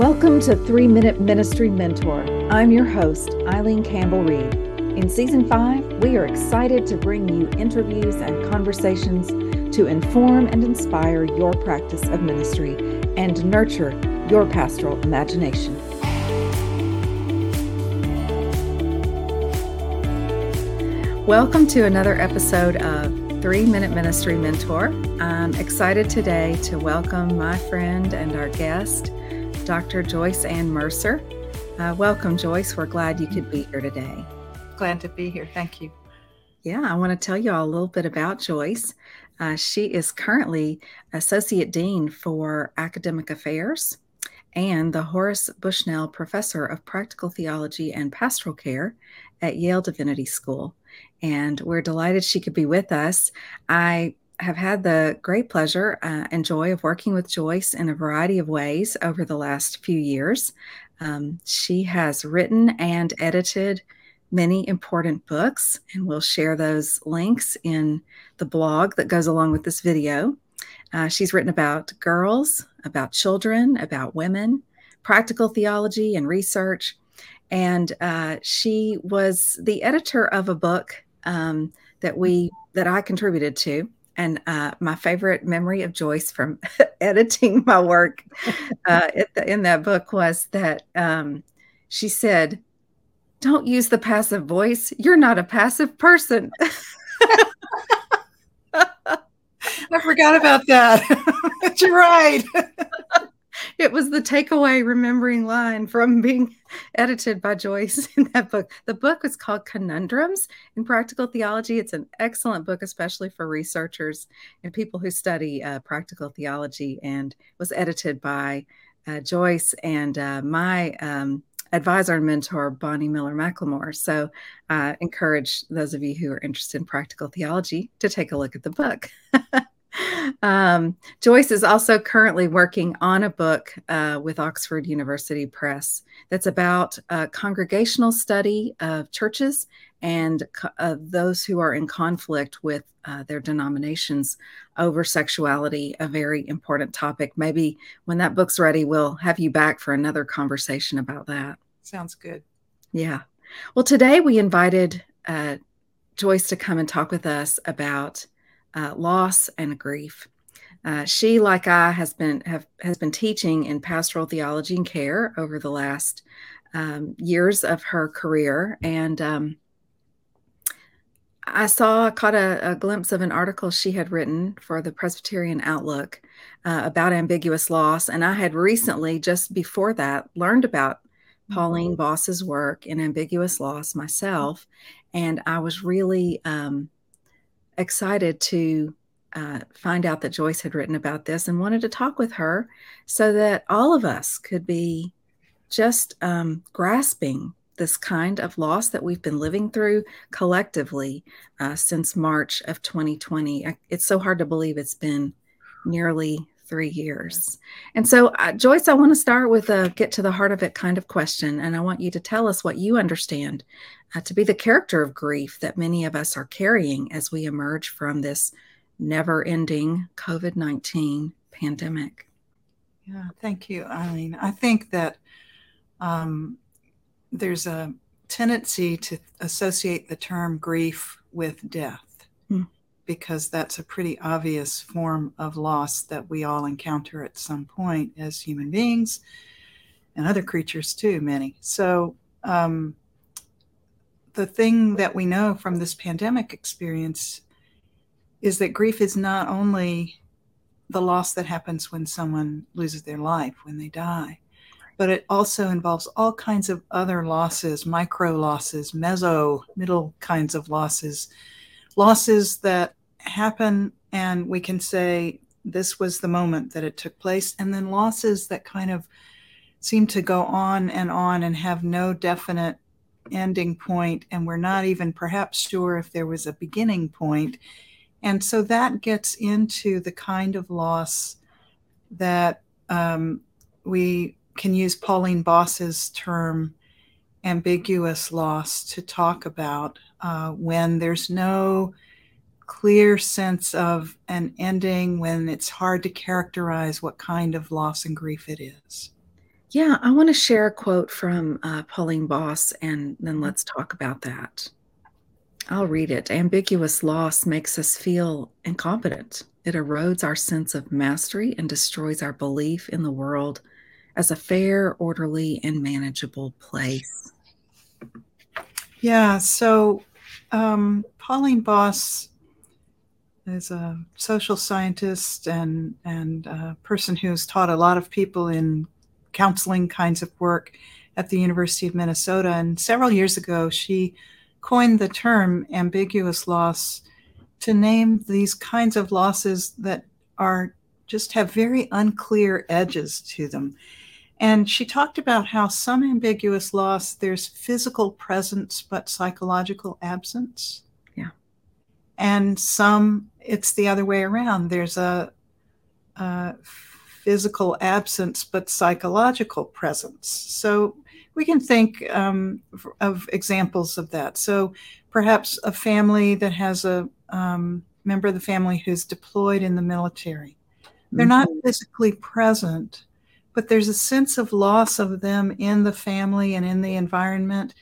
Welcome to Three Minute Ministry Mentor. I'm your host, Eileen Campbell Reed. In season five, we are excited to bring you interviews and conversations to inform and inspire your practice of ministry and nurture your pastoral imagination. Welcome to another episode of Three Minute Ministry Mentor. I'm excited today to welcome my friend and our guest, Dr. Joyce Ann Mercer. Uh, welcome, Joyce. We're glad you could be here today. Glad to be here. Thank you. Yeah, I want to tell you all a little bit about Joyce. Uh, she is currently Associate Dean for Academic Affairs and the Horace Bushnell Professor of Practical Theology and Pastoral Care at Yale Divinity School. And we're delighted she could be with us. I have had the great pleasure uh, and joy of working with Joyce in a variety of ways over the last few years. Um, she has written and edited many important books, and we'll share those links in the blog that goes along with this video. Uh, she's written about girls, about children, about women, practical theology and research. And uh, she was the editor of a book um, that we that I contributed to and uh, my favorite memory of Joyce from editing my work uh, the, in that book was that um, she said, Don't use the passive voice. You're not a passive person. I forgot about that. But You're right it was the takeaway remembering line from being edited by Joyce in that book. The book was called Conundrums in Practical Theology. It's an excellent book, especially for researchers and people who study uh, practical theology, and was edited by uh, Joyce and uh, my um, advisor and mentor, Bonnie Miller McLemore. So I encourage those of you who are interested in practical theology to take a look at the book. Um, Joyce is also currently working on a book uh, with Oxford University Press that's about uh, congregational study of churches and uh, those who are in conflict with uh, their denominations over sexuality, a very important topic. Maybe when that book's ready, we'll have you back for another conversation about that. Sounds good. Yeah. Well, today we invited uh, Joyce to come and talk with us about uh, loss and grief. Uh, she, like I, has been have has been teaching in pastoral theology and care over the last um, years of her career, and um, I saw caught a, a, glimpse of an article she had written for the Presbyterian Outlook uh, about ambiguous loss, and I had recently, just before that, learned about Pauline Boss's work in ambiguous loss myself, and I was really um, excited to uh, find out that Joyce had written about this and wanted to talk with her so that all of us could be just um, grasping this kind of loss that we've been living through collectively uh, since March of 2020. It's so hard to believe it's been nearly three years. And so, uh, Joyce, I want to start with a get to the heart of it kind of question. And I want you to tell us what you understand uh, to be the character of grief that many of us are carrying as we emerge from this never ending COVID 19 pandemic. Yeah, thank you, Eileen. I think that um, there's a tendency to associate the term grief with death because that's a pretty obvious form of loss that we all encounter at some point as human beings and other creatures too, many. So, um, the thing that we know from this pandemic experience is that grief is not only the loss that happens when someone loses their life, when they die, but it also involves all kinds of other losses, micro losses, meso, middle kinds of losses, losses that happen and we can say this was the moment that it took place. And then losses that kind of seem to go on and on and have no definite ending point and we're not even perhaps sure if there was a beginning point. And so that gets into the kind of loss that um, we can use pauline boss's term ambiguous loss to talk about uh, when there's no clear sense of an ending when it's hard to characterize what kind of loss and grief it is. Yeah, I want to share a quote from uh, Pauline Boss, and then let's talk about that. I'll read it. Ambiguous loss makes us feel incompetent. It erodes our sense of mastery and destroys our belief in the world as a fair, orderly, and manageable place. Yeah, so um, Pauline Boss is a social scientist and and a person who's taught a lot of people in counseling kinds of work at the University of Minnesota. And several years ago, she coined the term ambiguous loss to name these kinds of losses that are just have very unclear edges to them. And she talked about how some ambiguous loss, there's physical presence, but psychological absence. Yeah. And some, it's the other way around. There's a, a physical absence, but psychological presence. So we can think um, of examples of that. So perhaps a family that has a um, member of the family who's deployed in the military. They're not mm-hmm. physically present, but there's a sense of loss of them in the family and in the environment.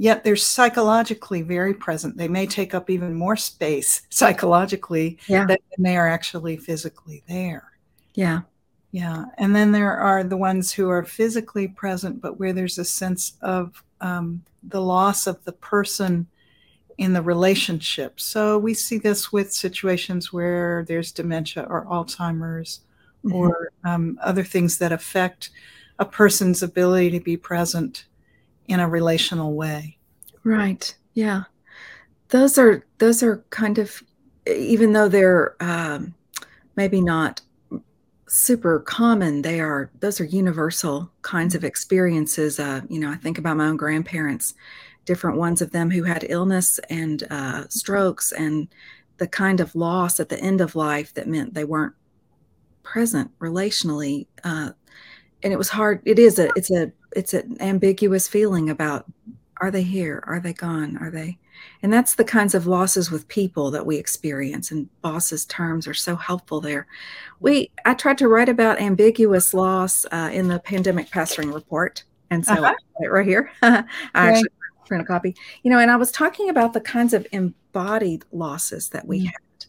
Yet they're psychologically very present. They may take up even more space psychologically yeah. than they are actually physically there. Yeah. Yeah. And then there are the ones who are physically present, but where there's a sense of um, the loss of the person in the relationship. So we see this with situations where there's dementia or Alzheimer's mm-hmm. or um, other things that affect a person's ability to be present in a relational way. Right. Yeah. Those are those are kind of even though they're um, maybe not super common they are those are universal kinds of mm-hmm. experiences uh, you know i think about my own grandparents different ones of them who had illness and uh, strokes and the kind of loss at the end of life that meant they weren't present relationally uh, and it was hard it is a it's a it's an ambiguous feeling about are they here are they gone are they and that's the kinds of losses with people that we experience. And Boss's terms are so helpful there. We I tried to write about ambiguous loss uh, in the pandemic pastoring report. And so uh-huh. right here. I actually print a copy. You know, and I was talking about the kinds of embodied losses that we mm-hmm. had.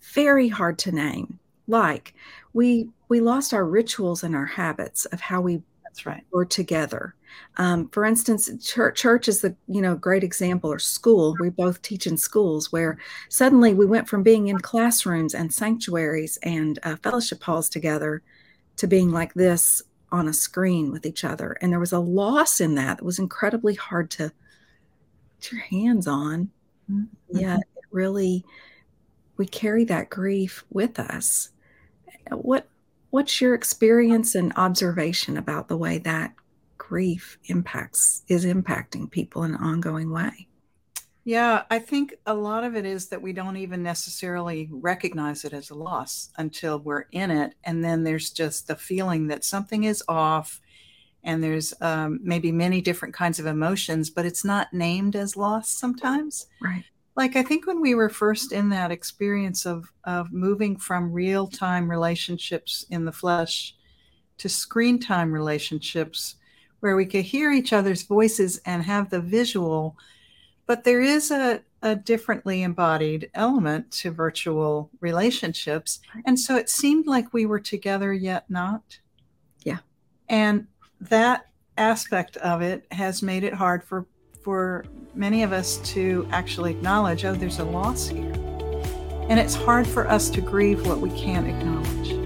Very hard to name. Like we we lost our rituals and our habits of how we that's right. Or together. Um, for instance, church, church is the you know great example, or school. We both teach in schools where suddenly we went from being in classrooms and sanctuaries and uh, fellowship halls together to being like this on a screen with each other, and there was a loss in that that was incredibly hard to put your hands on. Mm-hmm. Yet, really, we carry that grief with us. What what's your experience and observation about the way that grief impacts is impacting people in an ongoing way? Yeah i think a lot of it is that we don't even necessarily recognize it as a loss until we're in it and then there's just the feeling that something is off and there's um, maybe many different kinds of emotions but it's not named as loss sometimes. Right like I think when we were first in that experience of of moving from real time relationships in the flesh to screen time relationships where we could hear each other's voices and have the visual but there is a, a differently embodied element to virtual relationships. And so it seemed like we were together yet not. Yeah. And that aspect of it has made it hard for for many of us to actually acknowledge, oh, there's a loss here. And it's hard for us to grieve what we can't acknowledge.